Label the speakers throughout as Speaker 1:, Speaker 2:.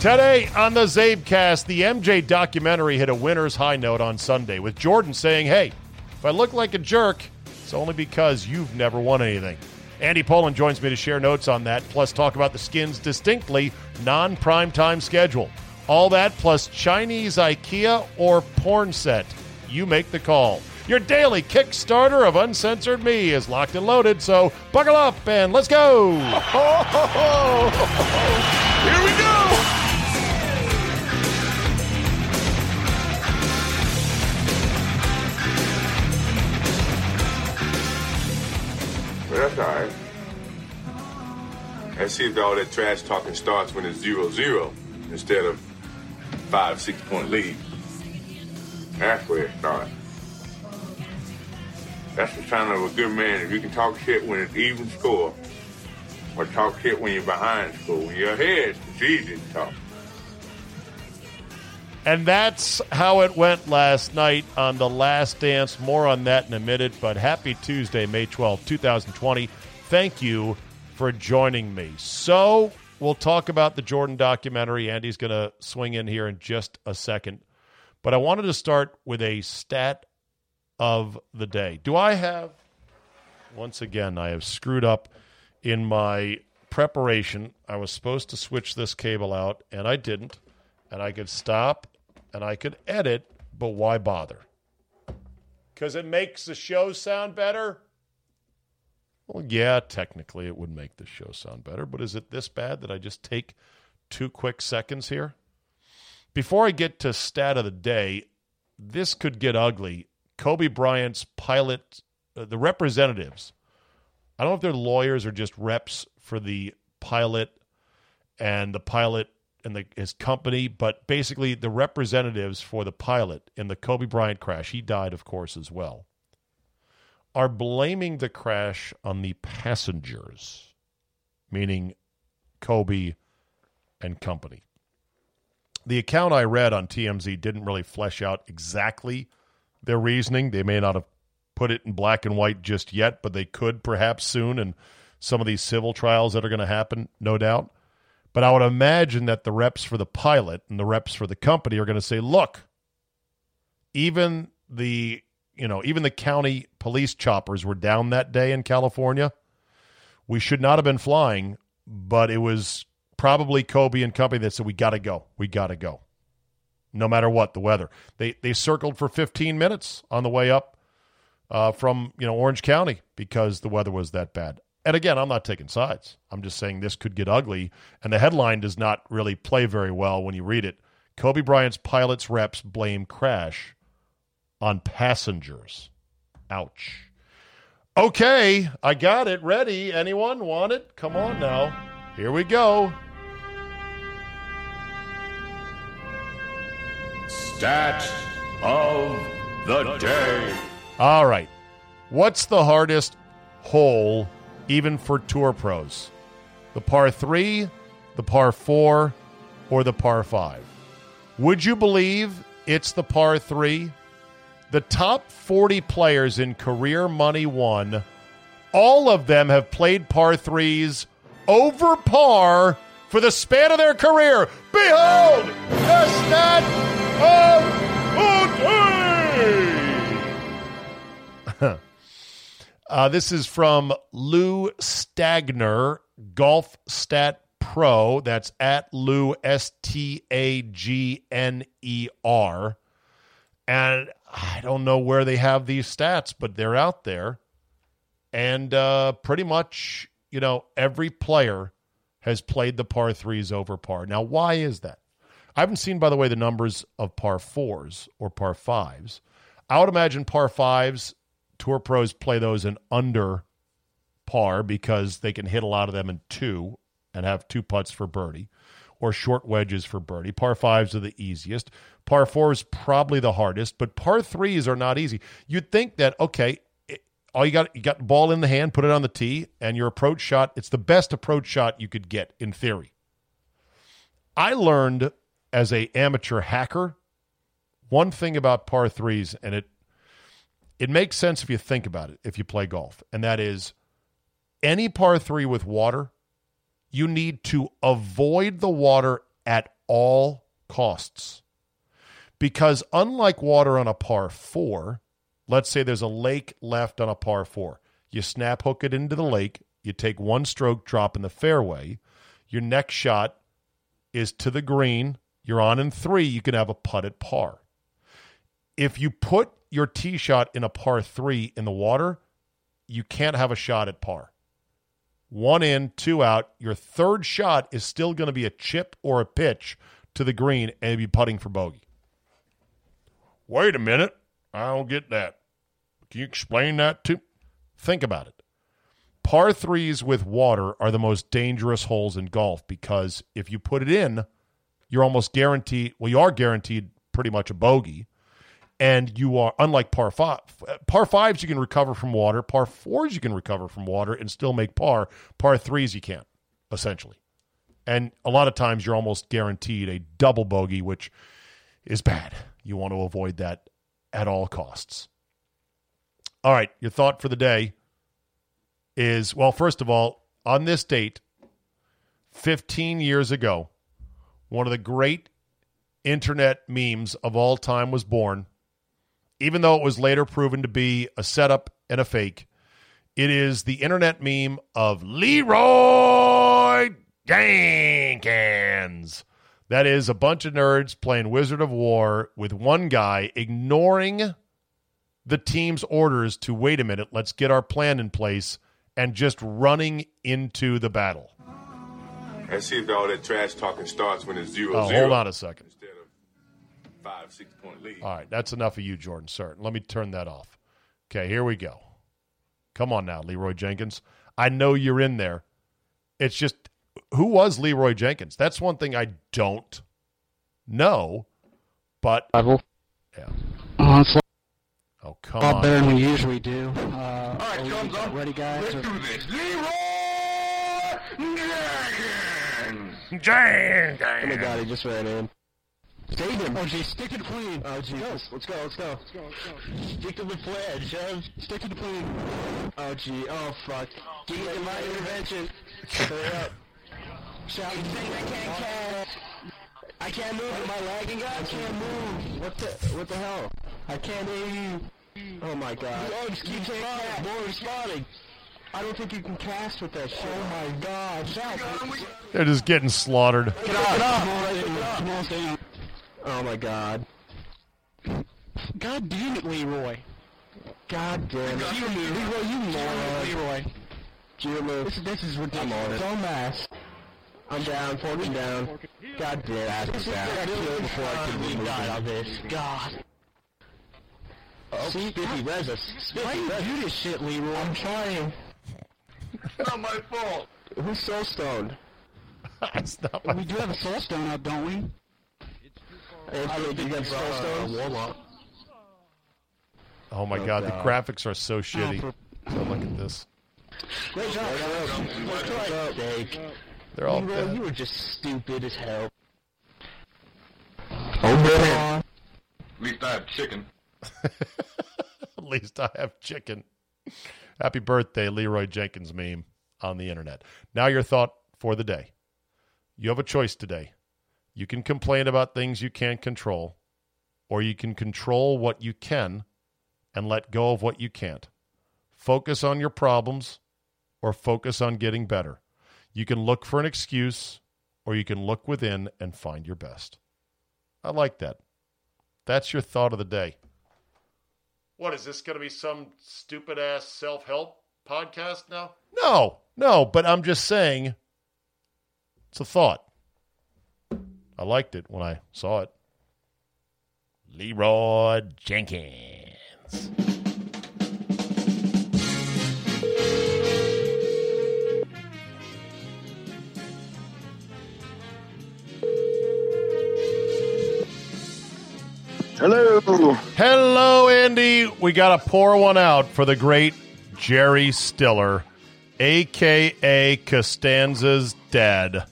Speaker 1: Today on the CzabeCast, the MJ documentary hit a winner's high note on Sunday with Jordan saying, Hey, if I look like a jerk, it's only because you've never won anything. Andy Pollin joins me to share notes on that, plus talk about the Skins' distinctly non prime time schedule. All that plus Chinese IKEA or porn set. You make the call. Your daily Kickstarter of Uncensored Me is locked and loaded, so buckle up and let's go!
Speaker 2: Here we go! Right. Let's see if all that trash talking starts when it's zero zero instead of five, six point lead. That's where it starts. That's the sign of a good man. If you can talk shit when it's even score, or talk shit when you're behind score. When you're ahead, it's easy to talk.
Speaker 1: And that's how it went last night on The Last Dance. More on that in a minute, but happy Tuesday, May 12, 2020. Thank you for joining me. So, we'll talk about the Jordan documentary. Andy's going to swing in here in just a second. But I wanted to start with a stat of the day. Do I have, once again, I have screwed up in my preparation. I was supposed to switch this cable out, and I didn't. And I could stop and I could edit, but why bother? Because it makes the show sound better? Well, yeah, technically it would make the show sound better, but is it this bad that I just take two quick seconds here? Before I get to stat of the day, this could get ugly. Kobe Bryant's pilot, uh, the representatives, I don't know if they're lawyers or just reps for the pilot and the pilot and the, his company, but basically the representatives for the pilot in the Kobe Bryant crash, he died, of course, as well, are blaming the crash on the passengers, meaning Kobe and company. The account I read on TMZ didn't really flesh out exactly their reasoning. They may not have put it in black and white just yet, but they could perhaps soon in some of these civil trials that are going to happen, no doubt. But I would imagine that the reps for the pilot and the reps for the company are going to say, look, even the you know, even the county police choppers were down that day in California. We should not have been flying, but it was probably Kobe and company that said we got to go. We got to go. No matter what the weather. They they circled for 15 minutes on the way up uh, from, you know, Orange County because the weather was that bad. And again, I'm not taking sides. I'm just saying this could get ugly. And the headline does not really play very well when you read it. Kobe Bryant's pilots reps blame crash on passengers. Ouch. Okay, I got it ready. Anyone want it? Come on now. Here we go.
Speaker 2: Stat of the day.
Speaker 1: All right. What's the hardest hole even for tour pros? The par 3, the par 4, or the par 5? Would you believe it's the par 3? The top 40 players in career money one, all of them have played par 3s over par for the span of their career. Behold, Uh, this is from Lou Stagner, Golf Stat Pro. That's at Lou S T A G N E R. And I don't know where they have these stats, but they're out there. And uh, pretty much, you know, every player has played the par threes over par. Now, why is that? I haven't seen, by the way, the numbers of par fours or par fives. I would imagine par fives, tour pros play those in under par because they can hit a lot of them in two and have two putts for birdie or short wedges for birdie. Par fives are the easiest. Par fours probably the hardest, but par threes are not easy. You'd think that okay, all you got you got the ball in the hand, put it on the tee, and your approach shot. It's the best approach shot you could get in theory. I learned as a amateur hacker one thing about par threes, and it it makes sense if you think about it. If you play golf, and that is any par three with water, you need to avoid the water at all costs. Because unlike water on a par four, let's say there's a lake left on a par four, you snap hook it into the lake, you take one stroke drop in the fairway, your next shot is to the green, you're on in three, you can have a putt at par. If you put your tee shot in a par three in the water, you can't have a shot at par one in, two out. Your third shot is still going to be a chip or a pitch to the green and be putting for bogey. Wait a minute. I don't get that. Can you explain that to? Think about it. Par threes with water are the most dangerous holes in golf because if you put it in, you're almost guaranteed, well, you are guaranteed pretty much a bogey and you are unlike par five. Par fives you can recover from water. Par fours you can recover from water and still make par. Par threes you can't, essentially. And a lot of times you're almost guaranteed a double bogey, which is bad. You want to avoid that at all costs. All right, your thought for the day is well, first of all, on this date, 15 years ago, one of the great internet memes of all time was born even though it was later proven to be a setup and a fake. It is the internet meme of Leeroy Jenkins. That is a bunch of nerds playing Wizard of War with one guy ignoring the team's orders to wait a minute, let's get our plan in place, and just running into the battle.
Speaker 2: Let's see if all that trash talking starts when it's zero
Speaker 1: oh,
Speaker 2: zero.
Speaker 1: Hold on a second
Speaker 2: five, six point lead.
Speaker 1: All right, that's enough of you, Jordan Certain. Let me turn that off. Okay, here we go. Come on now, Leeroy Jenkins. I know you're in there. It's just who was Leeroy Jenkins? That's one thing I don't know. But
Speaker 3: level.
Speaker 1: Yeah.
Speaker 3: Uh, it's
Speaker 1: oh come
Speaker 3: a lot
Speaker 1: on.
Speaker 3: better than we usually do. Uh,
Speaker 2: All right, thumbs up.
Speaker 3: ready, guys?
Speaker 2: Let's
Speaker 3: or-
Speaker 2: do this. Leeroy Jenkins.
Speaker 1: Jenkins.
Speaker 3: Oh my god, he just ran in. Save him! Oh gee, stick to the plane! Oh Jesus, let's go, let's go. Let's go, let's go. Stick to the plane, Jeff. Stick to the plane. Oh gee, oh fuck. Get in my intervention. Hurry up. Shout. Saying I can't oh. cast. I can't move. Am I lagging, guys? I can't move. What the, what the hell? I can't hear you. Oh my god. Oh, just keep saying cast. More responding. I don't think you can cast with that shit. Oh my god. Shout.
Speaker 1: They're just getting slaughtered.
Speaker 3: Get off! Get off! Come on, stay on. Oh my god. God damn it, Leeroy. God damn it. Leeroy, Leeroy, you moron. Leeroy. Geomove. This, this is ridiculous. Don't mass. I'm down, forking down. God damn it. This is down. I killed before I could move out of this. God. Oh, See, Spiffy, res us. Why do you do this shit, Leeroy? I'm trying.
Speaker 2: Not my fault.
Speaker 3: Who's soul stoned?
Speaker 1: That's not my
Speaker 3: We do have a soul stone out, don't we? Anthony, do you have soul? Warlock.
Speaker 1: Oh my god, the graphics are so shitty. So look at this.
Speaker 3: Great job. Great Jake.
Speaker 1: They're all
Speaker 3: Leeroy,
Speaker 1: dead.
Speaker 3: you were just stupid as hell. Oh man.
Speaker 2: At least I have chicken.
Speaker 1: At least I have chicken. Happy birthday, Leeroy Jenkins meme on the internet. Now, your thought for the day. You have a choice today. You can complain about things you can't control, or you can control what you can and let go of what you can't. Focus on your problems or focus on getting better. You can look for an excuse or you can look within and find your best. I like that. That's your thought of the day. What is this going to be some stupid ass self help podcast now? No, no, but I'm just saying it's a thought. I liked it when I saw it. Leeroy Jenkins.
Speaker 4: Hello.
Speaker 1: Hello, Andy. We got to pour one out for the great Jerry Stiller, a.k.a. Costanza's dad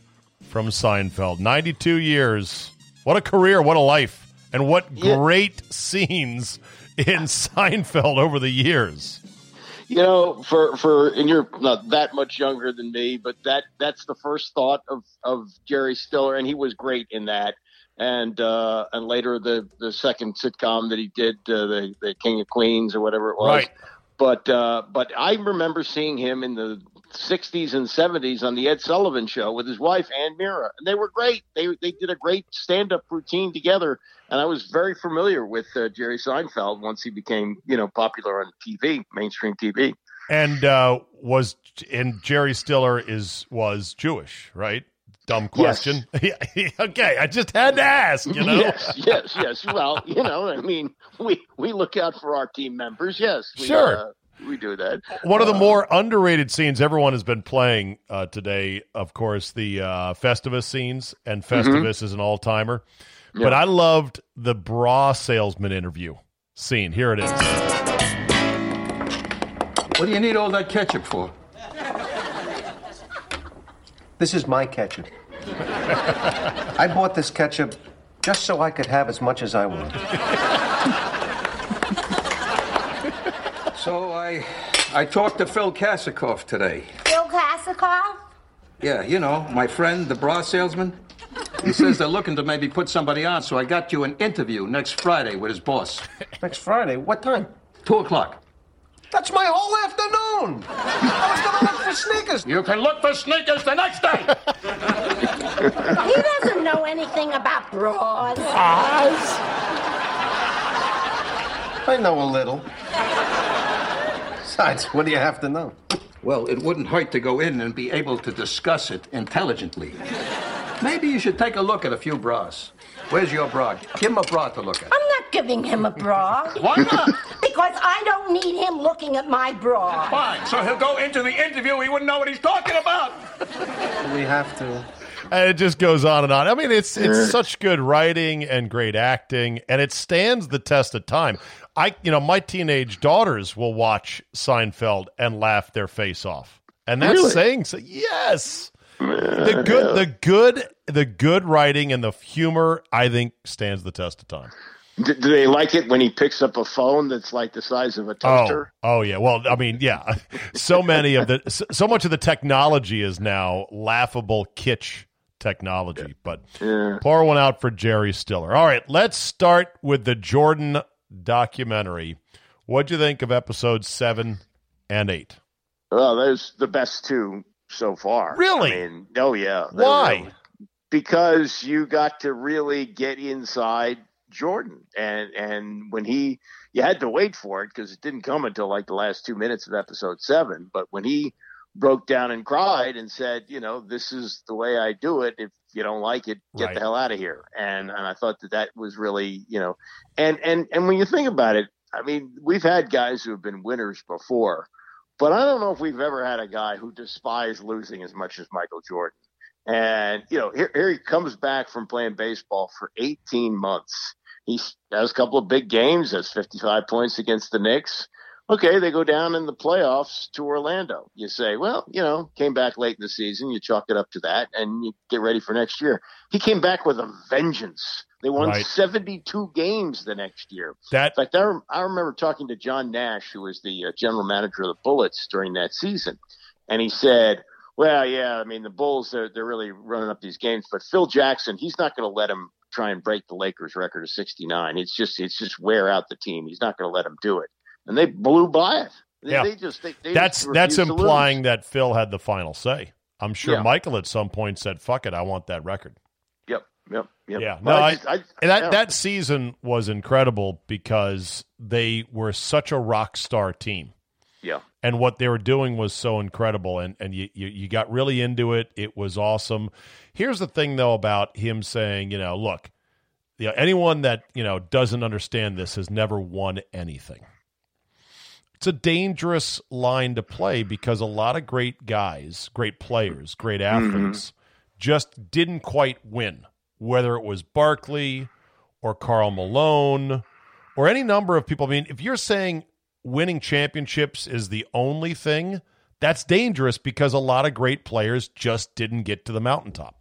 Speaker 1: from Seinfeld. 92 years. What a career. What a life. And what
Speaker 4: Yeah.
Speaker 1: great scenes in Seinfeld over the years.
Speaker 4: You know, for for and you're not that much younger than me, but that that's the first thought of of Jerry Stiller, and he was great in that. And uh, and later the the second sitcom that he did, uh, the the King of Queens or whatever it was.
Speaker 1: Right.
Speaker 4: But uh, but I remember seeing him in the 60s and 70s on the Ed Sullivan Show with his wife Anne Meara, and they were great. They they did a great stand up routine together, and I was very familiar with uh, Jerry Seinfeld once he became you know popular on TV, mainstream TV.
Speaker 1: And uh, was and Jerry Stiller is was Jewish, right? Dumb question. okay, I just had to ask. You know,
Speaker 4: Yes, yes, yes. Well, you know, I mean, we we look out for our team members. Yes, we,
Speaker 1: Sure.
Speaker 4: uh, we do that.
Speaker 1: One of the
Speaker 4: Uh,
Speaker 1: more underrated scenes everyone has been playing uh, today, of course, the uh, Festivus scenes, and Festivus is an all timer. But I loved the bra salesman interview scene. Here it is.
Speaker 5: What do you need all that ketchup for?
Speaker 6: This is my ketchup. I bought this ketchup just so I could have as much as I want.
Speaker 5: So I, I talked to Phil Kasikoff today.
Speaker 7: Phil Kasikoff?
Speaker 5: Yeah, you know, my friend, the bra salesman. He says they're looking to maybe put somebody on, so I got you an interview next Friday with his boss.
Speaker 6: Next Friday, what time?
Speaker 5: Two o'clock.
Speaker 6: That's my whole afternoon. I was gonna look for sneakers.
Speaker 5: You can look for sneakers the next day.
Speaker 7: He doesn't know anything about bras.
Speaker 6: I know a little. Besides, what do you have to know?
Speaker 5: well, it wouldn't hurt to go in and be able to discuss it intelligently. Maybe you should take a look at a few bras. Where's your bra? Give him a bra to look at.
Speaker 7: I'm not giving him a bra.
Speaker 5: Why not?
Speaker 7: Because I don't need him looking at my bra.
Speaker 5: Fine. So he'll go into the interview. He wouldn't know what he's talking about.
Speaker 6: We have to.
Speaker 1: And it just goes on and on. I mean, it's it's such good writing and great acting, and it stands the test of time. I, you know, my teenage daughters will watch Seinfeld and laugh their face off, and that's
Speaker 4: Really?
Speaker 1: saying so. Yes, the good, the good, the good writing and the humor, I think, stands the test of time.
Speaker 4: Do, do they like it when he picks up a phone that's like the size of a
Speaker 1: Oh,
Speaker 4: toaster?
Speaker 1: oh yeah. Well, I mean, yeah. So many of the, so, so much of the technology is now laughable kitsch technology. But pour one out for Jerry Stiller. All right, let's start with the Jordan documentary. What'd you think of episodes seven and eight?
Speaker 4: Oh, well, those the best two so far.
Speaker 1: Really?
Speaker 4: I mean, oh yeah.
Speaker 1: Why?
Speaker 4: really- because you got to really get inside Jordan, and and when he, you had to wait for it because it didn't come until like the last two minutes of episode seven. But when he broke down and cried and said, you know, this is the way I do it. If you don't like it, get
Speaker 1: Right.
Speaker 4: the hell out of here. And and I thought that that was really, you know, and and and when you think about it, I mean, we've had guys who have been winners before. But I don't know if we've ever had a guy who despised losing as much as Michael Jordan. And, you know, here, here he comes back from playing baseball for 18 months. He has a couple of big games, has 55 points against the Knicks. Okay, they go down in the playoffs to Orlando. You say, well, you know, came back late in the season. You chalk it up to that and you get ready for next year. He came back with a vengeance. They won
Speaker 1: Right.
Speaker 4: 72 games the next year.
Speaker 1: That
Speaker 4: In fact, I, rem- I remember talking to John Nash, who was the uh, general manager of the Bullets during that season, and he said, "Well, yeah, I mean the Bulls they're they're really running up these games, but Phil Jackson he's not going to let him try and break the Lakers record of 69. It's just it's just wear out the team. He's not going to let him do it, and they blew by it. They,
Speaker 1: Yeah.
Speaker 4: they just they,
Speaker 1: that's that's
Speaker 4: refused to lose.
Speaker 1: implying that Phil had the final say. I'm sure
Speaker 4: Yeah.
Speaker 1: Michael at some point said, "Fuck it, I want that record."
Speaker 4: Yep, yep, yep.
Speaker 1: Yeah, no, I,
Speaker 4: just- I-
Speaker 1: that
Speaker 4: yeah.
Speaker 1: that season was incredible because they were such a rock star team,
Speaker 4: yeah.
Speaker 1: and what they were doing was so incredible, and and you you, you got really into it. It was awesome. Here's the thing, though, about him saying, you know, look, you know, anyone that you know doesn't understand this has never won anything. It's a dangerous line to play because a lot of great guys, great players, great athletes just didn't quite win, whether it was Barkley or Karl Malone or any number of people. I mean, if you're saying winning championships is the only thing, that's dangerous because a lot of great players just didn't get to the mountaintop.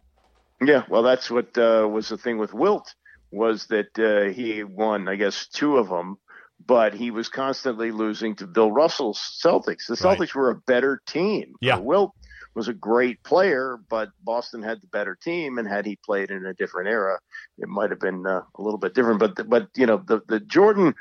Speaker 4: Yeah, well, that's what uh, was the thing with Wilt was that uh, he won, I guess, two of them, but he was constantly losing to Bill Russell's Celtics. The
Speaker 1: Right.
Speaker 4: Celtics were a better team.
Speaker 1: Yeah.
Speaker 4: Wilt was a great player, but Boston had the better team, and had he played in a different era, it might have been uh, a little bit different. But but you know the the Jordan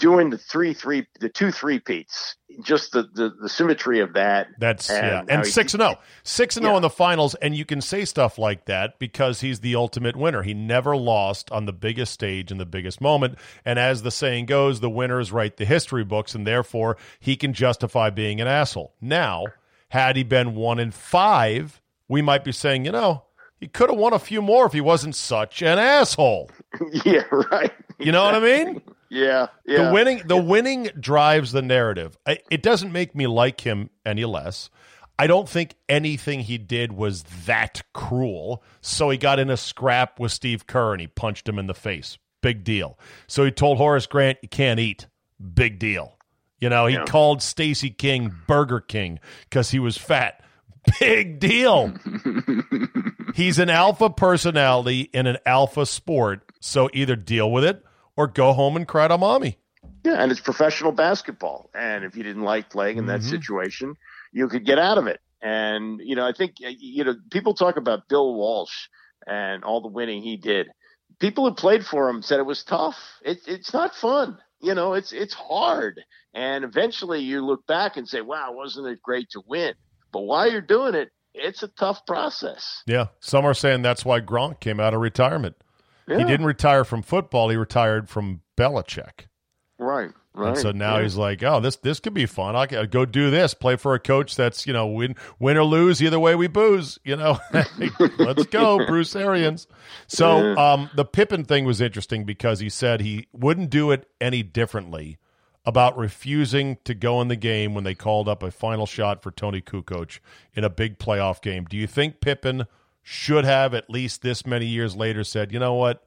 Speaker 4: doing the three three the two three peats, just the, the the symmetry of that.
Speaker 1: That's
Speaker 4: And
Speaker 1: yeah, and
Speaker 4: he-
Speaker 1: six and zero, six and oh
Speaker 4: Yeah.
Speaker 1: in the finals, and you can say stuff like that because he's the ultimate winner. He never lost on the biggest stage in the biggest moment, and as the saying goes, the winners write the history books, and therefore he can justify being an asshole. Now, had he been one in five, we might be saying, you know, he could have won a few more if he wasn't such an asshole.
Speaker 4: yeah, right.
Speaker 1: You know what I mean?
Speaker 4: Yeah, yeah.
Speaker 1: The winning the winning drives the narrative. I, it doesn't make me like him any less. I don't think anything he did was that cruel. So he got in a scrap with Steve Kerr and he punched him in the face. Big deal. So he told Horace Grant you can't eat. Big deal. You know, he
Speaker 4: Yeah.
Speaker 1: called Stacey King Burger King because he was fat. Big deal. He's an alpha personality in an alpha sport. So either deal with it or go home and cry to mommy.
Speaker 4: Yeah, and it's professional basketball. And if you didn't like playing in that
Speaker 1: Mhm.
Speaker 4: situation, you could get out of it. And you know, I think you know people talk about Bill Walsh and all the winning he did. People who played for him said it was tough. It, it's not fun. You know, it's it's hard. And eventually, you look back and say, "Wow, wasn't it great to win?" But while you're doing it, it's a tough process.
Speaker 1: Yeah. Some are saying that's why Gronk came out of retirement. He didn't retire from football, he retired from Belichick.
Speaker 4: Right. Right.
Speaker 1: And so now
Speaker 4: yeah.
Speaker 1: he's like, oh, this this could be fun. I could go do this, play for a coach that's, you know, win win or lose, either way we booze, you know. Let's go, Bruce Arians. So um, the Pippen thing was interesting because he said he wouldn't do it any differently about refusing to go in the game when they called up a final shot for Toni Kukoc in a big playoff game. Do you think Pippen should have at least this many years later said, you know what?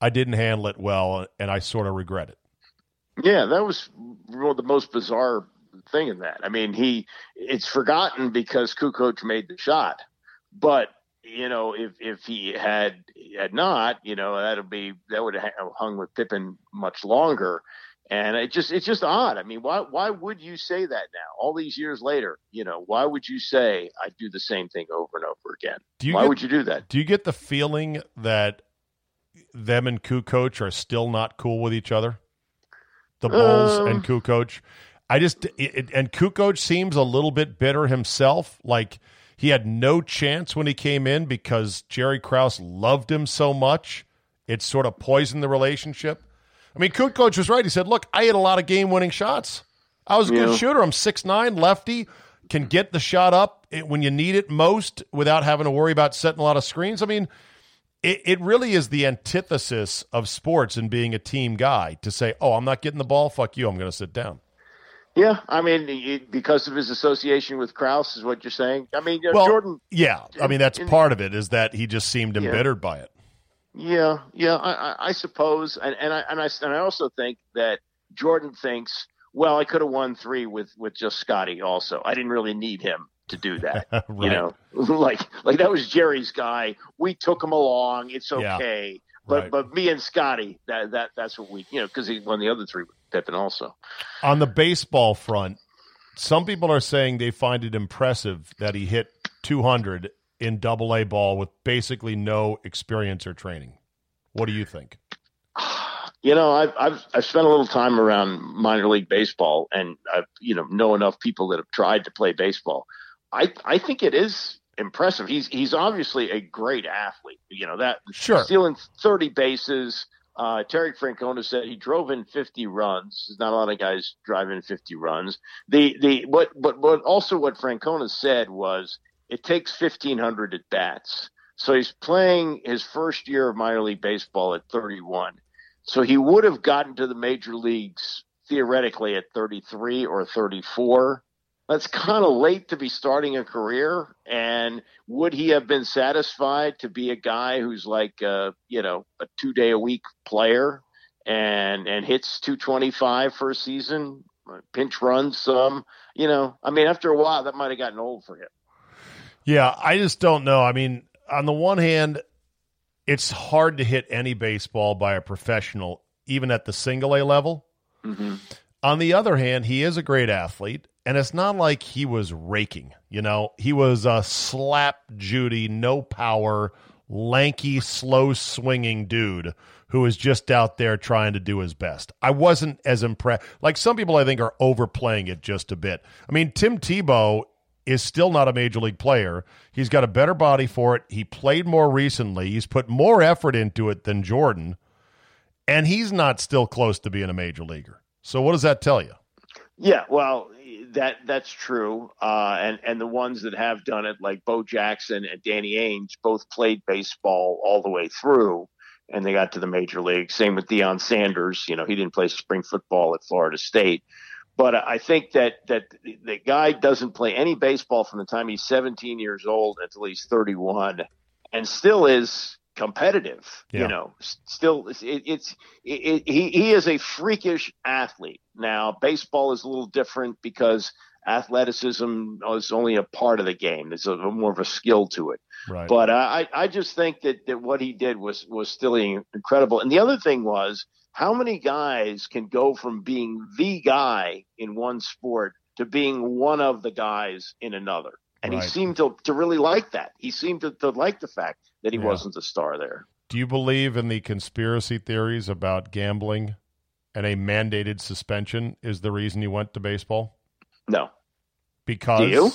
Speaker 1: I didn't handle it well and I sort of regret it.
Speaker 4: Yeah, that was the most bizarre thing in that. I mean, he it's forgotten because Kukoc made the shot, but you know, if if he had had not, you know, that'll be that would have hung with Pippen much longer. And it just it's just odd. I mean, why why would you say that now? All these years later, you know, why would you say I do the same thing over and over again?
Speaker 1: Do you
Speaker 4: why
Speaker 1: get-
Speaker 4: would you do that?
Speaker 1: Do you get the feeling that them and Kukoc are still not cool with each other? The Bulls
Speaker 4: Um,
Speaker 1: and coach. I just it, and Kukoc seems a little bit bitter himself. Like he had no chance when he came in because Jerry Krause loved him so much. It sort of poisoned the relationship. I mean, Kukoc was right. He said, "Look, I hit a lot of game-winning shots. I was a good
Speaker 4: Yeah.
Speaker 1: shooter. I'm six nine, lefty, can get the shot up when you need it most without having to worry about setting a lot of screens. I mean, it, it really is the antithesis of sports and being a team guy to say, "Oh, I'm not getting the ball. Fuck you. I'm going to sit down."
Speaker 4: Yeah, I mean, because of his association with Krause, is what you're saying. I mean,
Speaker 1: Well,
Speaker 4: Jordan.
Speaker 1: yeah. I mean, that's
Speaker 4: in-
Speaker 1: part of it is that he just seemed
Speaker 4: Yeah.
Speaker 1: embittered by it.
Speaker 4: Yeah, yeah, I, I, I suppose, and, and I and I and I also think that Jordan thinks, well, I could have won three with with just Scottie. Also, I didn't really need him to do that. You know, like like that was Jerry's guy. We took him along. It's
Speaker 1: Yeah.
Speaker 4: okay. But
Speaker 1: Right.
Speaker 4: but me and Scottie, that that that's what we you know because he won the other three with Pippen also.
Speaker 1: On the baseball front, some people are saying they find it impressive that he hit 200 in double A ball with basically no experience or training. What do you think?
Speaker 4: You know, I've I've I've spent a little time around minor league baseball, and I've you know know enough people that have tried to play baseball. I I think it is impressive. He's he's obviously a great athlete. You know that
Speaker 1: Sure.
Speaker 4: stealing 30 bases. Uh, Terry Francona said he drove in 50 runs. There's not a lot of guys driving 50 runs. The the what but but also what Francona said was it takes 1500 at bats. So he's playing his first year of minor league baseball at 31. So he would have gotten to the major leagues theoretically at 33 or 34 that's kind of late to be starting a career. And would he have been satisfied to be a guy who's like, a, you know, a two day a week player and and hits 225 for a season, pinch runs some? You know, I mean, after a while, that might have gotten old for him.
Speaker 1: Yeah, I just don't know. I mean, on the one hand, it's hard to hit any baseball by a professional, even at the single A level.
Speaker 4: Mm-hmm.
Speaker 1: On the other hand, he is a great athlete, and it's not like he was raking. You know, he was a slap Judy, no power, lanky, slow swinging dude who was just out there trying to do his best. I wasn't as impressed. Like some people, I think, are overplaying it just a bit. I mean, Tim Tebow is still not a major league player. He's got a better body for it. He played more recently. He's put more effort into it than Jordan, and he's not still close to being a major leaguer. So what does that tell you?
Speaker 4: Yeah, well, that that's true. Uh, and and the ones that have done it, like Bo Jackson and Danny Ainge, both played baseball all the way through, and they got to the major league. Same with Deion Sanders. You know, he didn't play spring football at Florida State. But I think that that the guy doesn't play any baseball from the time he's 17 years old until he's 31, and still is competitive.
Speaker 1: Yeah.
Speaker 4: You know, still it's it, it's it, it, he he is a freakish athlete. Now, baseball is a little different because athleticism is only a part of the game. There's a, more of a skill to it.
Speaker 1: Right.
Speaker 4: But I I just think that that what he did was was still incredible. And the other thing was how many guys can go from being the guy in one sport to being one of the guys in another. And
Speaker 1: Right.
Speaker 4: he seemed to, to really like that. He seemed to, to like the fact that he
Speaker 1: Yeah.
Speaker 4: wasn't a star there.
Speaker 1: Do you believe in the conspiracy theories about gambling and a mandated suspension is the reason you went to baseball?
Speaker 4: No,
Speaker 1: Because
Speaker 4: Do you?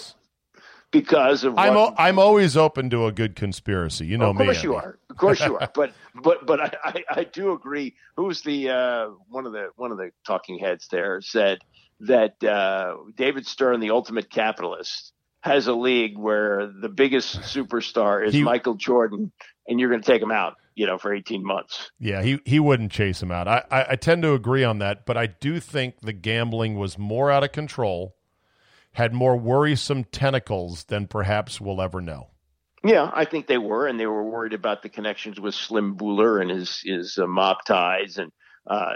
Speaker 4: Because of
Speaker 1: I'm
Speaker 4: what,
Speaker 1: o- I'm always open to a good conspiracy. You know me.
Speaker 4: of
Speaker 1: me.
Speaker 4: course you
Speaker 1: Andy.
Speaker 4: are. Of course you are. But but but I, I, I do agree. Who's the uh, one of the one of the talking heads there said that uh, David Stern, the ultimate capitalist, has a league where the biggest superstar is
Speaker 1: He-
Speaker 4: Michael Jordan, and you're going to take him out, you know, for 18 months.
Speaker 1: Yeah, he he wouldn't chase him out. I, I I tend to agree on that, but I do think the gambling was more out of control, had more worrisome tentacles than perhaps we'll ever know.
Speaker 4: Yeah, I think they were, and they were worried about the connections with Slim Bouler and his his uh, mob ties and uh,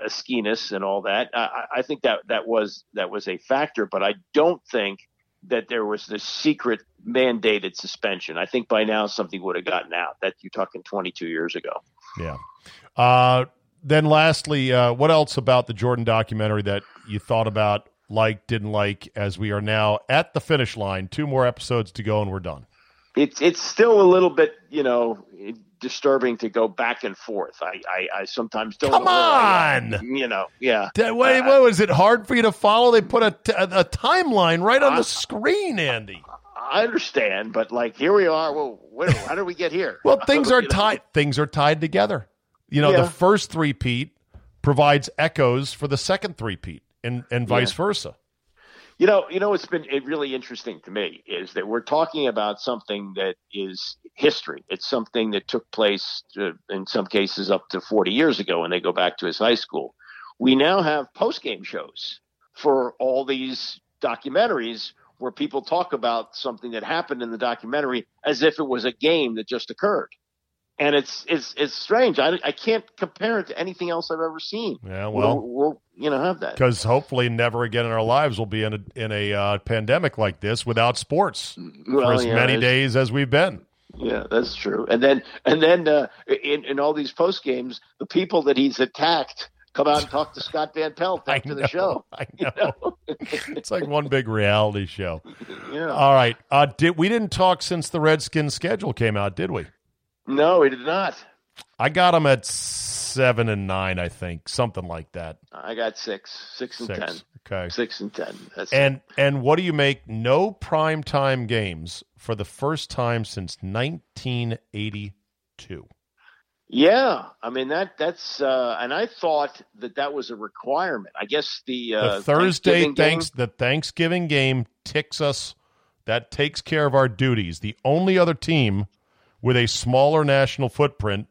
Speaker 4: and all that. I, I- I think that that was that was a factor, but I don't think that there was this secret mandated suspension. I think by now something would have gotten out. That you're talking 22 years ago.
Speaker 1: Yeah. Uh, then lastly, uh, what else about the Jordan documentary that you thought about, liked, didn't like, as we are now at the finish line? Two more episodes to go, and we're done.
Speaker 4: It's it's still a little bit you know disturbing to go back and forth. I I, I sometimes don't.
Speaker 1: Come
Speaker 4: know where I
Speaker 1: on!
Speaker 4: you know, yeah.
Speaker 1: What, what was it hard for you to follow? They put a, t- a timeline right on the screen, Andy.
Speaker 4: I understand, but like here we are. Well, where, how did we get here?
Speaker 1: Well, things are tied. Things are tied together. You know,
Speaker 4: Yeah.
Speaker 1: the first three peat provides echoes for the second three peat, and and vice versa.
Speaker 4: You know, you know, what's been really interesting to me is that we're talking about something that is history. It's something that took place uh, in some cases up to 40 years ago when they go back to his high school. We now have post game shows for all these documentaries where people talk about something that happened in the documentary as if it was a game that just occurred. And it's it's it's strange. I, I can't compare it to anything else I've ever seen.
Speaker 1: Yeah,
Speaker 4: We'll,
Speaker 1: well,
Speaker 4: we'll you know have that.
Speaker 1: because hopefully never again in our lives we'll be in a in a uh, pandemic like this without sports for as
Speaker 4: yeah,
Speaker 1: many days as we've been.
Speaker 4: Yeah, that's true. And then and then uh, in in all these post games, the people that he's attacked come out and talk to Scott Van Pelt after
Speaker 1: know,
Speaker 4: the show.
Speaker 1: I know. it's like one big reality show.
Speaker 4: Yeah.
Speaker 1: All right, uh, did we didn't talk since the Redskins schedule came out, did we?
Speaker 4: No, he did not.
Speaker 1: I got him at seven and nine, I think, something like that.
Speaker 4: I got six, six and
Speaker 1: Six.
Speaker 4: ten,
Speaker 1: Okay.
Speaker 4: six and ten. That's
Speaker 1: And and what do you make? No prime time games for the first time since 1982.
Speaker 4: Yeah, I mean that that's uh and I thought that that was a requirement. I guess the uh
Speaker 1: the Thursday
Speaker 4: Thanksgiving game-
Speaker 1: thanks the Thanksgiving game ticks us. That takes care of our duties. The only other team with a smaller national footprint,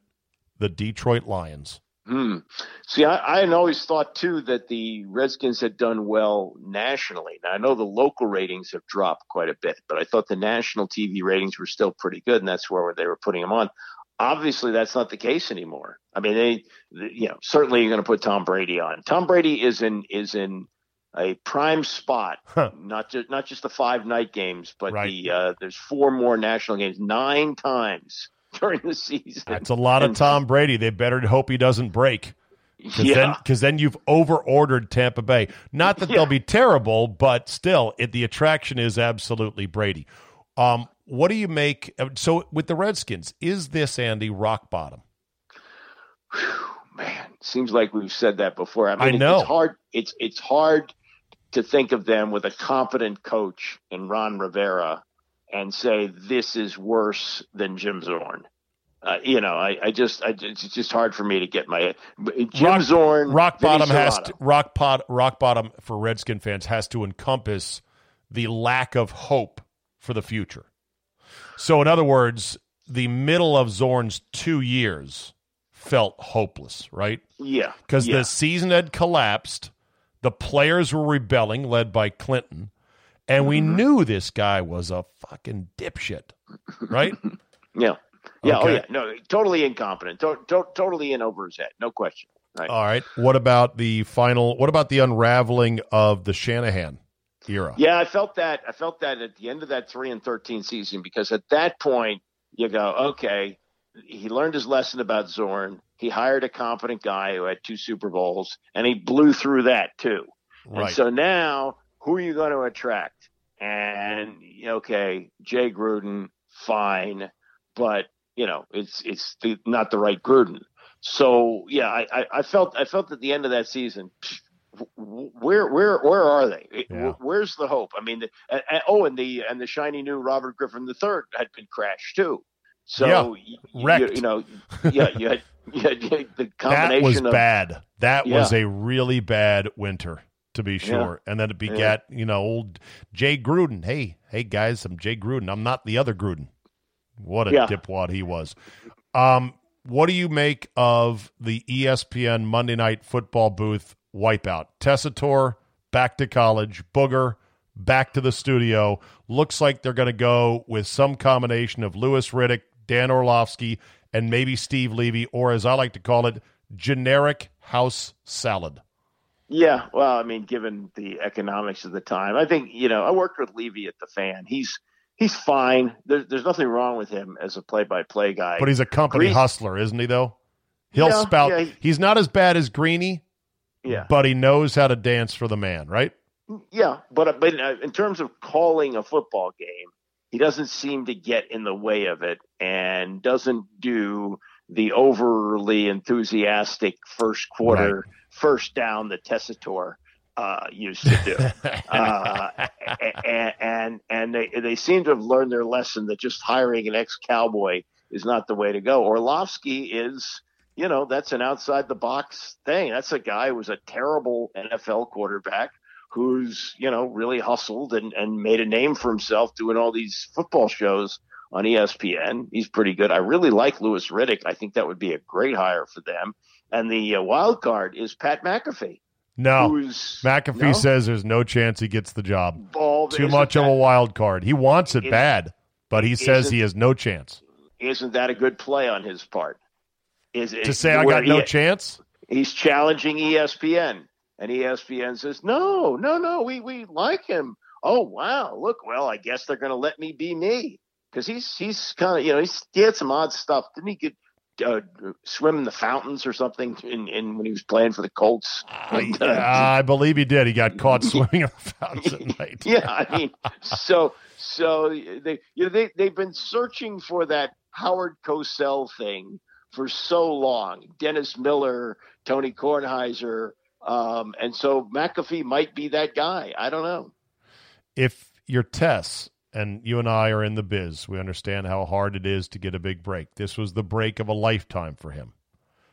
Speaker 1: the Detroit Lions.
Speaker 4: Hmm. See, I, I had always thought too that the Redskins had done well nationally. Now I know the local ratings have dropped quite a bit, but I thought the national TV ratings were still pretty good, and that's where they were putting them on. Obviously, that's not the case anymore. I mean, they, you know, certainly you're going to put Tom Brady on. Tom Brady is in is in a prime spot,
Speaker 1: Huh.
Speaker 4: not just not just the five night games, but
Speaker 1: Right.
Speaker 4: the uh, there's four more national games, nine times during the season.
Speaker 1: That's a lot of Tom Brady. They better hope he doesn't break. Because
Speaker 4: Yeah.
Speaker 1: then, 'cause then you've over ordered Tampa Bay. Not that they'll be terrible, but still, it, the attraction is absolutely Brady. Um, what do you make? So with the Redskins, is this Andy rock bottom?
Speaker 4: man, seems like we've said that before. I mean,
Speaker 1: I know.
Speaker 4: it's hard. It's it's hard to think of them with a competent coach in Ron Rivera and say this is worse than Jim Zorn. Uh, you know, I, I just, I, it's just hard for me to get my Jim
Speaker 1: rock,
Speaker 4: Zorn.
Speaker 1: rock bottom has to, rock pot rock bottom for Redskin fans has to encompass the lack of hope for the future. So, in other words, the middle of Zorn's two years felt hopeless, right?
Speaker 4: yeah,
Speaker 1: because
Speaker 4: yeah.
Speaker 1: the season had collapsed. The players were rebelling, led by Clinton, and we
Speaker 4: Mm-hmm.
Speaker 1: knew this guy was a fucking dipshit, right?
Speaker 4: yeah, yeah, oh yeah, no, totally incompetent, to, to, totally in over his head, no question. Right.
Speaker 1: All right. What about the final? What about the unraveling of the Shanahan era?
Speaker 4: Yeah, I felt that. I felt that at the end of that three and thirteen season because at that point you go, okay, he learned his lesson about Zorn. He hired a competent guy who had two Super Bowls, and he blew through that too. And
Speaker 1: Right.
Speaker 4: so now, who are you going to attract? And okay, Jay Gruden, fine, but you know it's it's the, not the right Gruden. So yeah, I, I, I felt I felt at the end of that season, where where where are they?
Speaker 1: Yeah.
Speaker 4: Where's the hope? I mean, the, and, and- oh, and the and the shiny new Robert Griffin III had been crashed too. So
Speaker 1: Yeah,
Speaker 4: y- y-
Speaker 1: wrecked.
Speaker 4: You, know, yeah, you had, you had, you had the
Speaker 1: that was
Speaker 4: of
Speaker 1: bad. That was a really bad winter, to be sure. And then it begat, you know, old Jay Gruden. Hey, hey guys, I'm Jay Gruden. I'm not the other Gruden. What a
Speaker 4: Yeah.
Speaker 1: dipwad he was. Um, what do you make of the ESPN Monday Night Football booth wipeout? Tessitore back to college, Booger back to the studio. Looks like they're going to go with some combination of Louis Riddick, Dan Orlovsky, and maybe Steve Levy, or as I like to call it, generic house salad.
Speaker 4: Yeah, well, I mean, given the economics of the time, I think you know I worked with Levy at the fan. He's he's fine. There's there's nothing wrong with him as a play-by-play guy.
Speaker 1: But he's a company
Speaker 4: Grease-
Speaker 1: hustler, isn't he? Though he'll
Speaker 4: Yeah,
Speaker 1: spout.
Speaker 4: yeah, he-
Speaker 1: he's not as bad as Greeny,
Speaker 4: yeah,
Speaker 1: but he knows how to dance for the man, right?
Speaker 4: yeah. But but uh, in terms of calling a football game, he doesn't seem to get in the way of it, and doesn't do the overly enthusiastic first quarter, first down that Tessitore uh, used to do. uh, and and and they they seem to have learned their lesson that just hiring an ex cowboy is not the way to go. Orlovsky is, you know, that's an outside the box thing. That's a guy who was a terrible NFL quarterback who's you know really hustled and and made a name for himself doing all these football shows on ESPN. He's pretty good. I really like Louis Riddick. I think that would be a great hire for them. And the uh, wild card is Pat McAfee.
Speaker 1: No,
Speaker 4: Who's
Speaker 1: McAfee
Speaker 4: no?
Speaker 1: says there's no chance he gets the job.
Speaker 4: Ball-
Speaker 1: Too much of a wild card. He wants it bad, but he says he has no chance.
Speaker 4: Isn't that a good play on his part? Is it,
Speaker 1: To say I got no chance?
Speaker 4: He's challenging ESPN, and ESPN says, "No, no, no, we we like him." Oh wow, look, well, I guess they're going to let me be me because he's he's kind of you know he's, he had some odd stuff. Didn't he get uh, swim in the fountains or something in, in when he was playing for the Colts? And, uh,
Speaker 1: I believe he did. He got caught swimming in the fountains at night.
Speaker 4: yeah, I mean, so so they you know they they've been searching for that Howard Cosell thing for so long. Dennis Miller, Tony Kornheiser, um, and so McAfee might be that guy. I don't know.
Speaker 1: If you're Tess and you and I are in the biz, we understand how hard it is to get a big break. This was the break of a lifetime for him.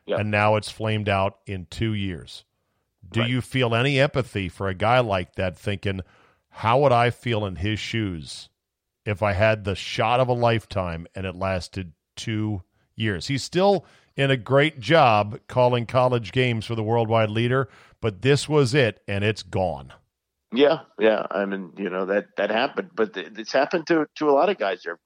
Speaker 4: Yep.
Speaker 1: And now it's flamed out in two years. Do
Speaker 4: Right.
Speaker 1: you feel any empathy for a guy like that thinking, how would I feel in his shoes if I had the shot of a lifetime and it lasted two years? He's still in a great job calling college games for the worldwide leader, but this was it and it's gone.
Speaker 4: Yeah, yeah. I mean, you know that that happened, but th- it's happened to to a lot of guys there,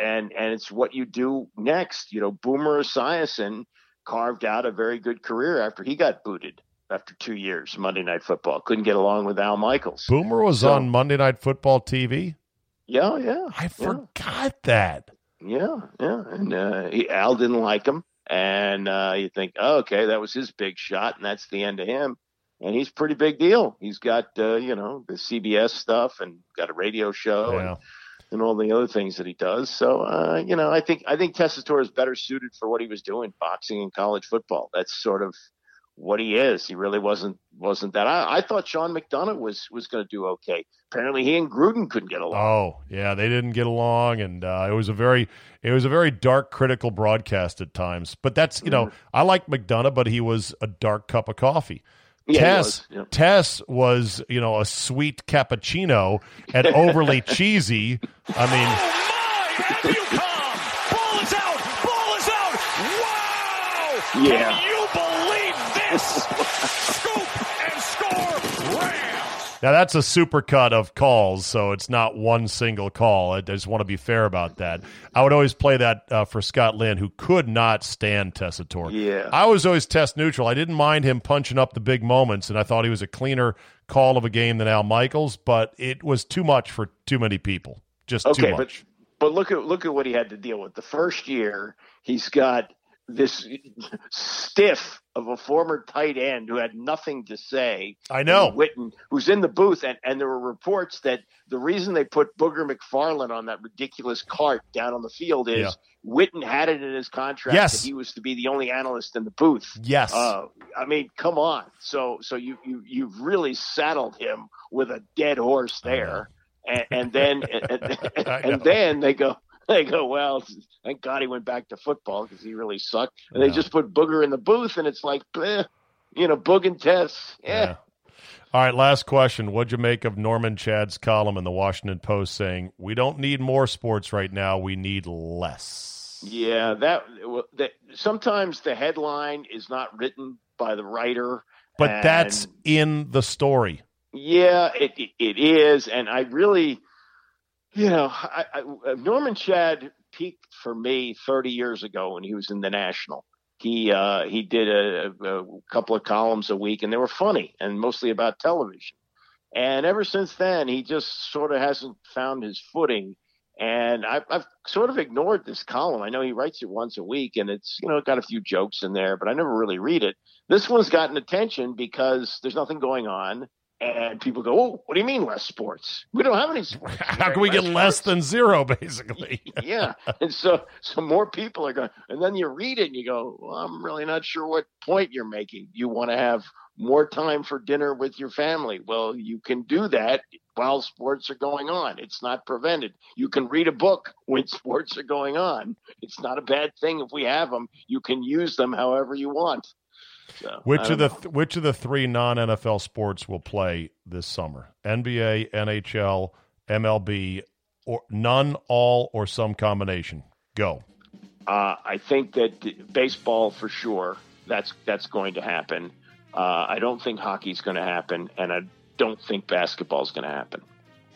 Speaker 4: and and it's what you do next. You know, Boomer Esiason carved out a very good career after he got booted after two years Monday Night Football. Couldn't get along with Al Michaels.
Speaker 1: Boomer was
Speaker 4: So-
Speaker 1: on Monday Night Football TV.
Speaker 4: Yeah, yeah.
Speaker 1: I forgot that.
Speaker 4: Yeah, yeah. And uh, he, Al didn't like him, and uh, you think, oh, okay, that was his big shot, and that's the end of him. And he's pretty big deal. He's got uh, you know the CBS stuff and got a radio show
Speaker 1: Yeah.
Speaker 4: and, and all the other things that he does. So uh, you know, I think I think Tessitore is better suited for what he was doing, boxing and college football. That's sort of what he is. He really wasn't wasn't that. I, I thought Sean McDonough was was going to do okay. Apparently, he and Gruden couldn't get along.
Speaker 1: Oh, yeah, they didn't get along, and uh, it was a very, it was a very dark, critical broadcast at times. But that's you know, I like McDonough, but he was a dark cup of coffee.
Speaker 4: Yeah,
Speaker 1: Tess,
Speaker 4: was, yeah.
Speaker 1: Tess was you know a sweet cappuccino and overly cheesy. I mean,
Speaker 8: Ball is out! Ball is out! Wow!
Speaker 4: Yeah.
Speaker 8: Can you believe this? Scoop and score Rams!
Speaker 1: Now that's a supercut of calls, so it's not one single call. I just want to be fair about that. I would always play that uh, for Scott Lynn, who could not stand Tessitore.
Speaker 4: Yeah.
Speaker 1: I was always Tess neutral. I didn't mind him punching up the big moments, and I thought he was a cleaner call of a game than Al Michaels, but it was too much for too many people. Just
Speaker 4: okay,
Speaker 1: too
Speaker 4: but but look at look at what he had to deal with. The first year, he's got this stiff of a former tight end who had nothing to say.
Speaker 1: I know.
Speaker 4: Witten, who's in the booth, and, and there were reports that the reason they put Booger McFarland on that ridiculous cart down on the field is
Speaker 1: Yeah.
Speaker 4: Witten had it in his contract
Speaker 1: Yes.
Speaker 4: that he was to be the only analyst in the booth.
Speaker 1: Yes.
Speaker 4: Uh, I mean, come on. So so you you you've really saddled him with a dead horse there, and, and then and,
Speaker 1: know.
Speaker 4: and then they go they go well. Thank God he went back to football because he really sucked. And they just put Booger in the booth, and it's like, eh, you know, Boog and Tess. Yeah.
Speaker 1: Yeah. All right, last question. What'd you make of Norman Chad's column in the Washington Post saying, We don't need more sports right now, we need less?
Speaker 4: Yeah, that, well, that sometimes the headline is not written by the writer,
Speaker 1: But that's in the story.
Speaker 4: Yeah, it, it it is, and I really, you know, I, I, Norman Chad peaked for me 30 years ago when he was in the National. He uh, he did a, a couple of columns a week, and they were funny and mostly about television. And ever since then, he just sort of hasn't found his footing. And I've, I've sort of ignored this column. I know he writes it once a week, and it's you know got a few jokes in there, but I never really read it. This one's gotten attention because there's nothing going on, and people go, "Oh, what do you mean less sports? We don't have any sports.
Speaker 1: How can we get less than zero, basically?
Speaker 4: yeah, and so so more people are going, and then you read it and you go, well, I'm really not sure what point you're making. You want to have more time for dinner with your family. Well, you can do that while sports are going on. It's not prevented. You can read a book when sports are going on. It's not a bad thing if we have them. You can use them however you want. So,
Speaker 1: Which of the th- which of the three non NFL sports will play this summer? NBA, NHL, MLB, or none, all, or some combination? Go.
Speaker 4: Uh, I think that baseball for sure. That's that's going to happen. Uh, I don't think hockey's going to happen, and I don't think basketball's going to happen.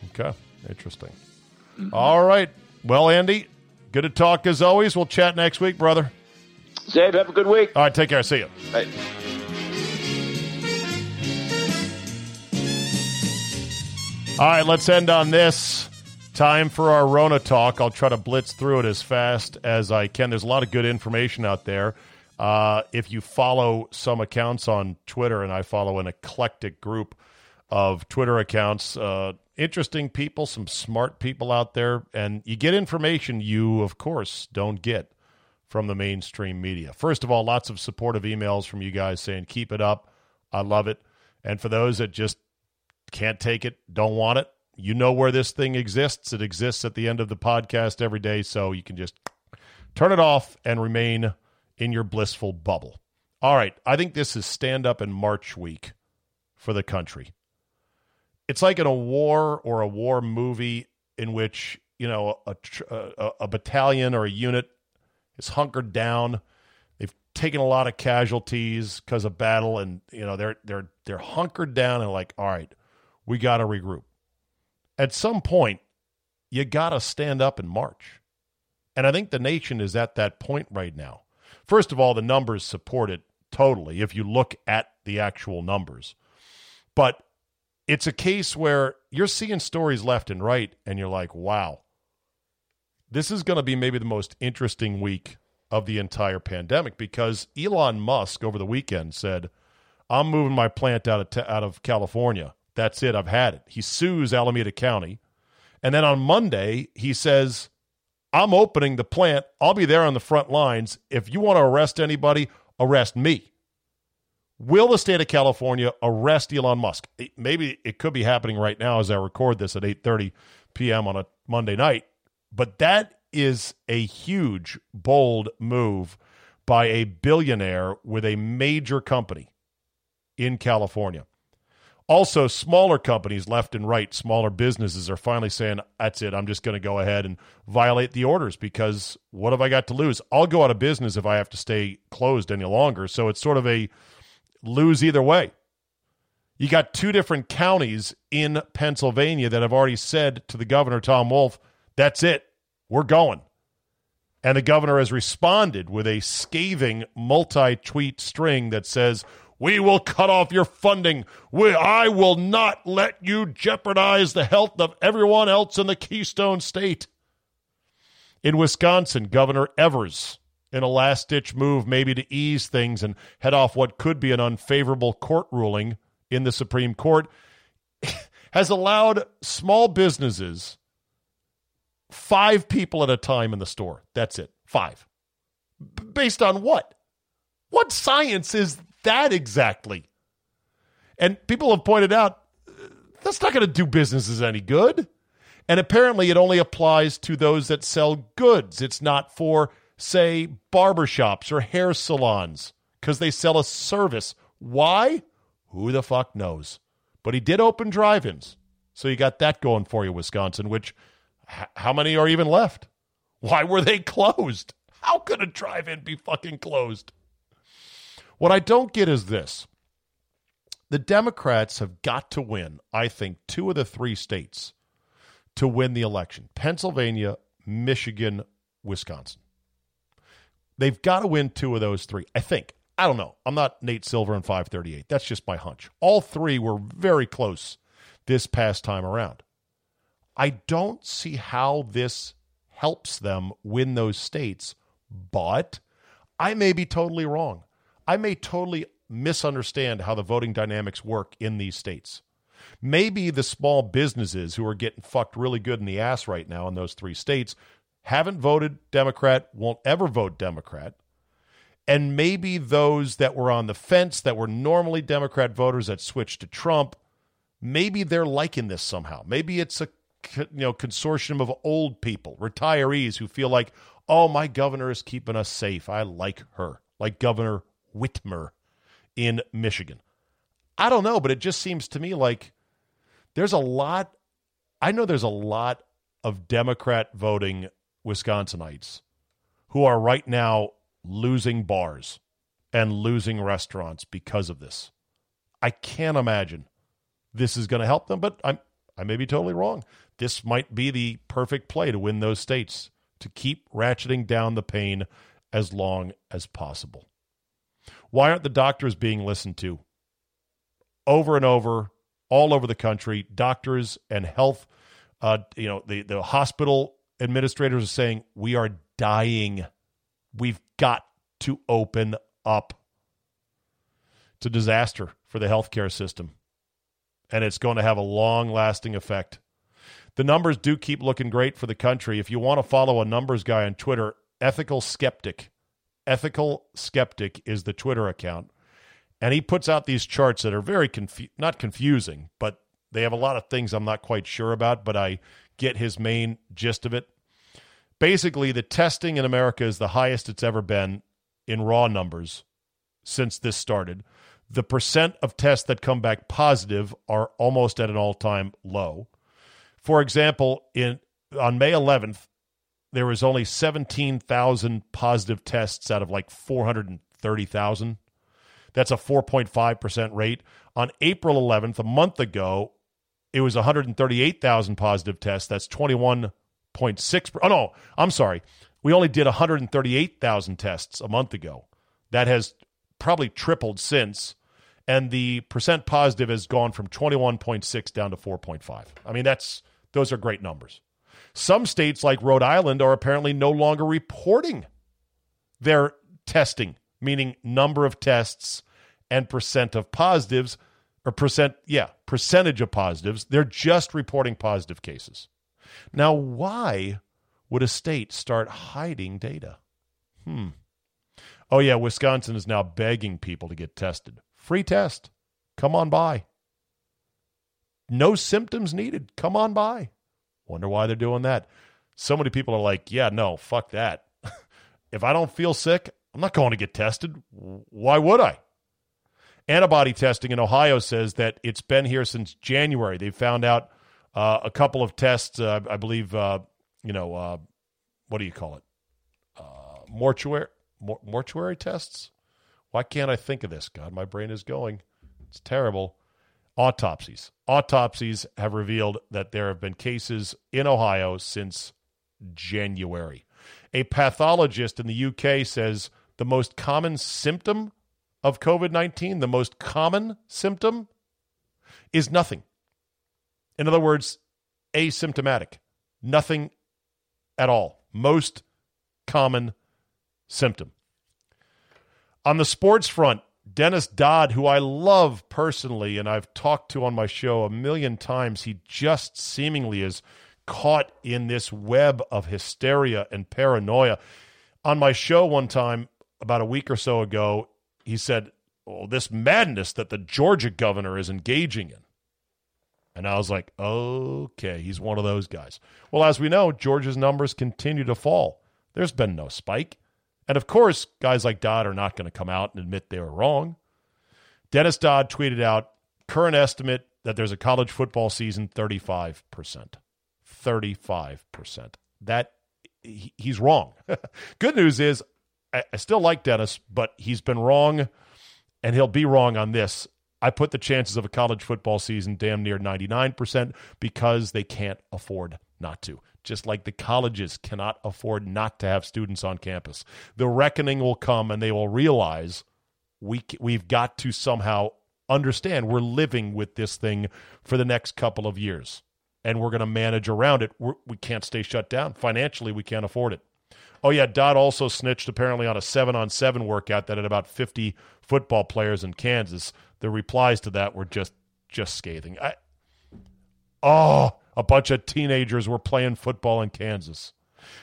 Speaker 1: Okay, interesting. All right. Well, Andy, good to talk as always. We'll chat next week, brother.
Speaker 4: Czabe, have a good week.
Speaker 1: All right, take care. See you.
Speaker 4: Bye.
Speaker 1: All right, let's end on this. Time for our Rona talk. I'll try to blitz through it as fast as I can. There's a lot of good information out there. Uh, if you follow some accounts on Twitter, and I follow an eclectic group of Twitter accounts, uh, interesting people, some smart people out there, and you get information you, of course, don't get from the mainstream media. First of all, lots of supportive emails from you guys saying, keep it up. I love it. And for those that just can't take it, don't want it, you know where this thing exists. It exists at the end of the podcast every day, so you can just turn it off and remain in your blissful bubble. All right, I think this is stand up and march week for the country. It's like in a war or a war movie in which, you know, a, a, a battalion or a unit is hunkered down. They've taken a lot of casualties because of battle and, you know, they're they're they're hunkered down and like, all right, we got to regroup at some point, you got to stand up and march. And I think the nation is at that point right now. First of all, the numbers support it totally if you look at the actual numbers. But it's a case where you're seeing stories left and right, and you're like, wow, this is going to be maybe the most interesting week of the entire pandemic because Elon Musk over the weekend said, I'm moving my plant out of, t- out of California that's it. I've had it. He sues Alameda County. And then on Monday, he says, I'm opening the plant. I'll be there on the front lines. If you want to arrest anybody, arrest me. Will the state of California arrest Elon Musk? Maybe it could be happening right now as I record this at 8:30 p.m. on a Monday night. But that is a huge bold move by a billionaire with a major company in California. Also, smaller companies left and right, smaller businesses are finally saying, that's it. I'm just going to go ahead and violate the orders because what have I got to lose? I'll go out of business if I have to stay closed any longer. So it's sort of a lose either way. You got two different counties in Pennsylvania that have already said to the governor, Tom Wolf, that's it. We're going. And the governor has responded with a scathing multi tweet string that says, we will cut off your funding. We, I will not let you jeopardize the health of everyone else in the Keystone State. In Wisconsin, Governor Evers, in a last ditch move maybe to ease things and head off what could be an unfavorable court ruling in the Supreme Court, has allowed small businesses five people at a time in the store. That's it. Five. B- based on what? What science is that exactly? And people have pointed out uh, that's not going to do businesses any good. And apparently, it only applies to those that sell goods. It's not for, say, barbershops or hair salons because they sell a service. Why? Who the fuck knows? But he did open drive ins. So you got that going for you, Wisconsin, which how many are even left? Why were they closed? How could a drive in be fucking closed? What I don't get is this the Democrats have got to win, I think, two of the three states to win the election Pennsylvania, Michigan, Wisconsin. They've got to win two of those three, I think. I don't know. I'm not Nate Silver in 538. That's just my hunch. All three were very close this past time around. I don't see how this helps them win those states, but I may be totally wrong. I may totally misunderstand how the voting dynamics work in these states. Maybe the small businesses who are getting fucked really good in the ass right now in those three states haven't voted Democrat, won't ever vote Democrat. And maybe those that were on the fence that were normally Democrat voters that switched to Trump, maybe they're liking this somehow. Maybe it's a you know consortium of old people, retirees who feel like, "Oh, my governor is keeping us safe. I like her." Like Governor Whitmer in Michigan. I don't know, but it just seems to me like there's a lot. I know there's a lot of Democrat voting Wisconsinites who are right now losing bars and losing restaurants because of this. I can't imagine this is going to help them, but I'm I may be totally wrong. This might be the perfect play to win those states to keep ratcheting down the pain as long as possible. Why aren't the doctors being listened to? Over and over, all over the country, doctors and health, uh, you know, the, the hospital administrators are saying, we are dying. We've got to open up. It's a disaster for the healthcare system, and it's going to have a long lasting effect. The numbers do keep looking great for the country. If you want to follow a numbers guy on Twitter, Ethical Skeptic, Ethical Skeptic is the Twitter account. And he puts out these charts that are very confu- not confusing, but they have a lot of things I'm not quite sure about, but I get his main gist of it. Basically, the testing in America is the highest it's ever been in raw numbers since this started. The percent of tests that come back positive are almost at an all-time low. For example, in on May 11th, there was only 17,000 positive tests out of like 430,000. That's a 4.5% rate. On April 11th, a month ago, it was 138,000 positive tests. That's 21.6. Oh, no, I'm sorry. We only did 138,000 tests a month ago. That has probably tripled since. And the percent positive has gone from 21.6 down to 4.5. I mean, that's those are great numbers. Some states, like Rhode Island, are apparently no longer reporting their testing, meaning number of tests and percent of positives, or percent, yeah, percentage of positives. They're just reporting positive cases. Now, why would a state start hiding data? Hmm. Oh, yeah, Wisconsin is now begging people to get tested. Free test. Come on by. No symptoms needed. Come on by. Wonder why they're doing that. So many people are like, yeah, no, fuck that. if I don't feel sick, I'm not going to get tested. Why would I? Antibody testing in Ohio says that it's been here since January. They found out uh, a couple of tests, uh, I believe, uh, you know, uh, what do you call it? Uh, mortuary, mor- mortuary tests? Why can't I think of this? God, my brain is going. It's terrible autopsies. Autopsies have revealed that there have been cases in Ohio since January. A pathologist in the UK says the most common symptom of COVID 19, the most common symptom, is nothing. In other words, asymptomatic, nothing at all. Most common symptom. On the sports front, Dennis Dodd, who I love personally and I've talked to on my show a million times, he just seemingly is caught in this web of hysteria and paranoia. On my show one time, about a week or so ago, he said, Oh, this madness that the Georgia governor is engaging in. And I was like, okay, he's one of those guys. Well, as we know, Georgia's numbers continue to fall. There's been no spike. And of course, guys like Dodd are not going to come out and admit they were wrong. Dennis Dodd tweeted out current estimate that there's a college football season 35%. 35%. That he's wrong. Good news is I, I still like Dennis, but he's been wrong and he'll be wrong on this. I put the chances of a college football season damn near 99% because they can't afford not to just like the colleges cannot afford not to have students on campus. The reckoning will come and they will realize we we've got to somehow understand we're living with this thing for the next couple of years and we're going to manage around it. We're, we can not stay shut down. Financially, we can't afford it. Oh, yeah, Dodd also snitched apparently on a seven on seven workout that had about 50 football players in Kansas. The replies to that were just just scathing. I, oh, a bunch of teenagers were playing football in Kansas.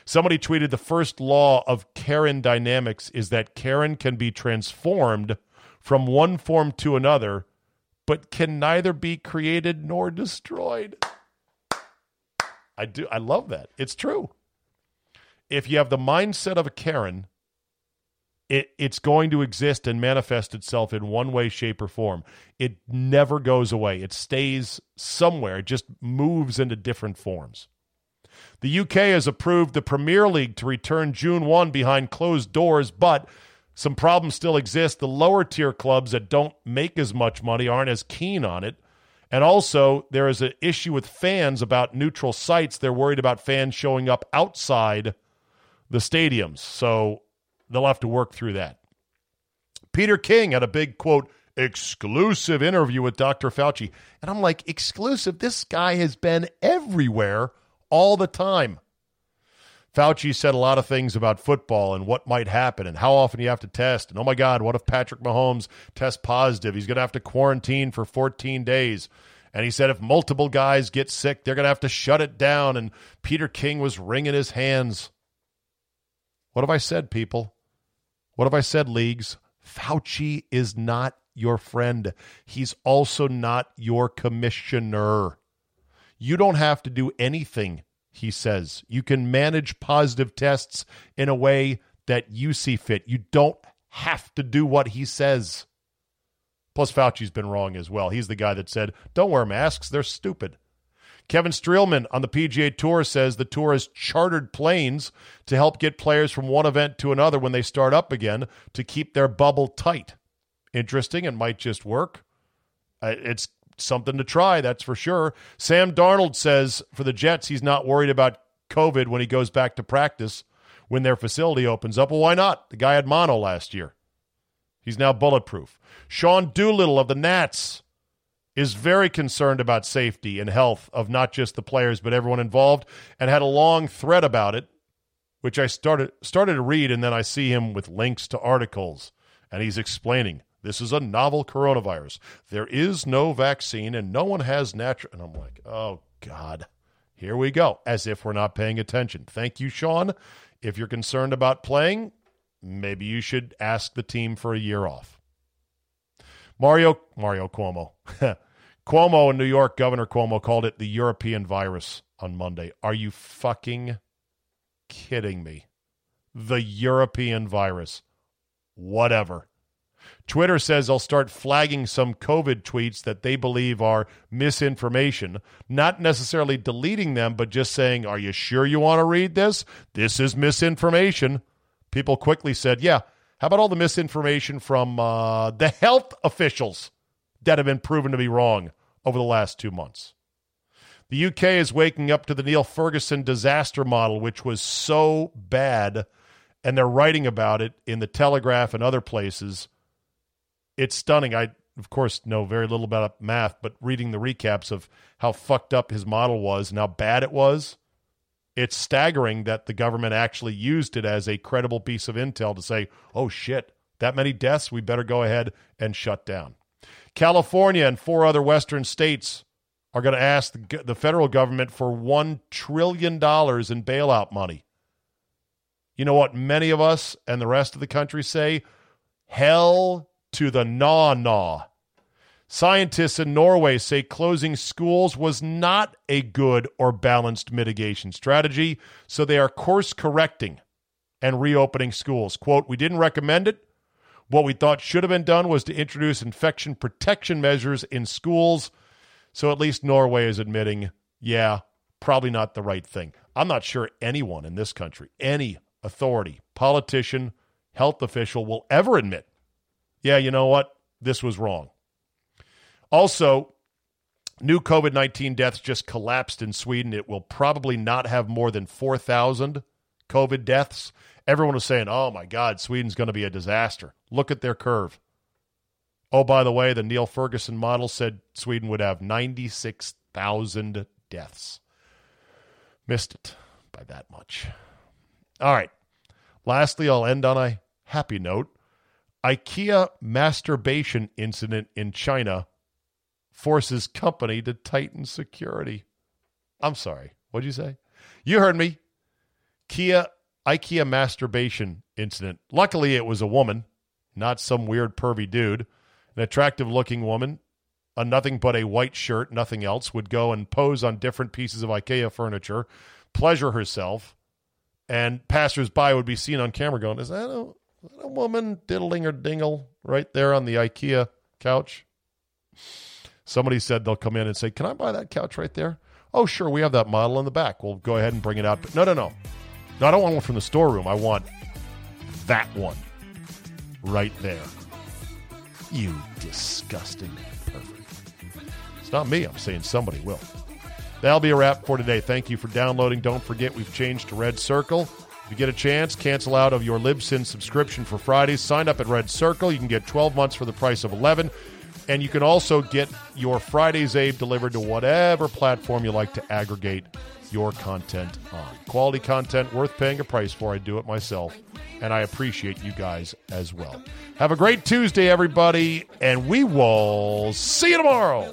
Speaker 1: Somebody tweeted the first law of Karen dynamics is that Karen can be transformed from one form to another, but can neither be created nor destroyed. I do I love that. It's true. If you have the mindset of a Karen, it, it's going to exist and manifest itself in one way, shape, or form. It never goes away. It stays somewhere. It just moves into different forms. The UK has approved the Premier League to return June 1 behind closed doors, but some problems still exist. The lower tier clubs that don't make as much money aren't as keen on it. And also, there is an issue with fans about neutral sites. They're worried about fans showing up outside the stadiums. So they'll have to work through that. Peter King had a big quote exclusive interview with Dr. Fauci. And I'm like, exclusive? This guy has been everywhere all the time. Fauci said a lot of things about football and what might happen and how often you have to test. And oh my God, what if Patrick Mahomes tests positive? He's going to have to quarantine for 14 days. And he said if multiple guys get sick, they're going to have to shut it down. And Peter King was wringing his hands. What have I said, people? What have I said, leagues? Fauci is not your friend. He's also not your commissioner. You don't have to do anything, he says. You can manage positive tests in a way that you see fit. You don't have to do what he says. Plus, Fauci's been wrong as well. He's the guy that said, don't wear masks, they're stupid. Kevin Streelman on the PGA Tour says the tour has chartered planes to help get players from one event to another when they start up again to keep their bubble tight. Interesting. It might just work. Uh, it's something to try, that's for sure. Sam Darnold says for the Jets, he's not worried about COVID when he goes back to practice when their facility opens up. Well, why not? The guy had mono last year. He's now bulletproof. Sean Doolittle of the Nats is very concerned about safety and health of not just the players but everyone involved and had a long thread about it which I started started to read and then I see him with links to articles and he's explaining this is a novel coronavirus. There is no vaccine and no one has natural and I'm like, "Oh god. Here we go." As if we're not paying attention. Thank you, Sean. If you're concerned about playing, maybe you should ask the team for a year off. Mario Mario Cuomo. Cuomo in New York, Governor Cuomo called it the European virus on Monday. Are you fucking kidding me? The European virus. Whatever. Twitter says they'll start flagging some COVID tweets that they believe are misinformation, not necessarily deleting them, but just saying, Are you sure you want to read this? This is misinformation. People quickly said, Yeah, how about all the misinformation from uh, the health officials that have been proven to be wrong over the last two months? The UK is waking up to the Neil Ferguson disaster model, which was so bad, and they're writing about it in the Telegraph and other places. It's stunning. I, of course, know very little about math, but reading the recaps of how fucked up his model was and how bad it was, it's staggering that the government actually used it as a credible piece of intel to say, oh shit, that many deaths, we better go ahead and shut down. California and four other Western states are going to ask the, the federal government for $1 trillion in bailout money. You know what many of us and the rest of the country say? Hell to the gnaw gnaw. Scientists in Norway say closing schools was not a good or balanced mitigation strategy, so they are course correcting and reopening schools. Quote, We didn't recommend it. What we thought should have been done was to introduce infection protection measures in schools. So at least Norway is admitting, yeah, probably not the right thing. I'm not sure anyone in this country, any authority, politician, health official will ever admit, yeah, you know what? This was wrong. Also, new COVID 19 deaths just collapsed in Sweden. It will probably not have more than 4,000 COVID deaths. Everyone was saying, oh my God, Sweden's going to be a disaster. Look at their curve. Oh, by the way, the Neil Ferguson model said Sweden would have 96,000 deaths. Missed it by that much. All right. Lastly, I'll end on a happy note. IKEA masturbation incident in China forces company to tighten security. I'm sorry. What'd you say? You heard me. Kia IKEA masturbation incident. Luckily, it was a woman, not some weird pervy dude. An attractive looking woman, a nothing but a white shirt, nothing else, would go and pose on different pieces of IKEA furniture, pleasure herself, and passersby would be seen on camera going, Is that a, is that a woman diddling or dingle right there on the IKEA couch? Somebody said they'll come in and say, Can I buy that couch right there? Oh, sure, we have that model in the back. We'll go ahead and bring it out. But no, no, no. No, I don't want one from the storeroom. I want that one right there. You disgusting pervert. It's not me. I'm saying somebody will. That'll be a wrap for today. Thank you for downloading. Don't forget, we've changed to Red Circle. If you get a chance, cancel out of your Libsyn subscription for Fridays. Sign up at Red Circle. You can get 12 months for the price of 11. And you can also get your Friday Czabe delivered to whatever platform you like to aggregate your content on. Quality content worth paying a price for. I do it myself, and I appreciate you guys as well. Have a great Tuesday, everybody, and we will see you tomorrow.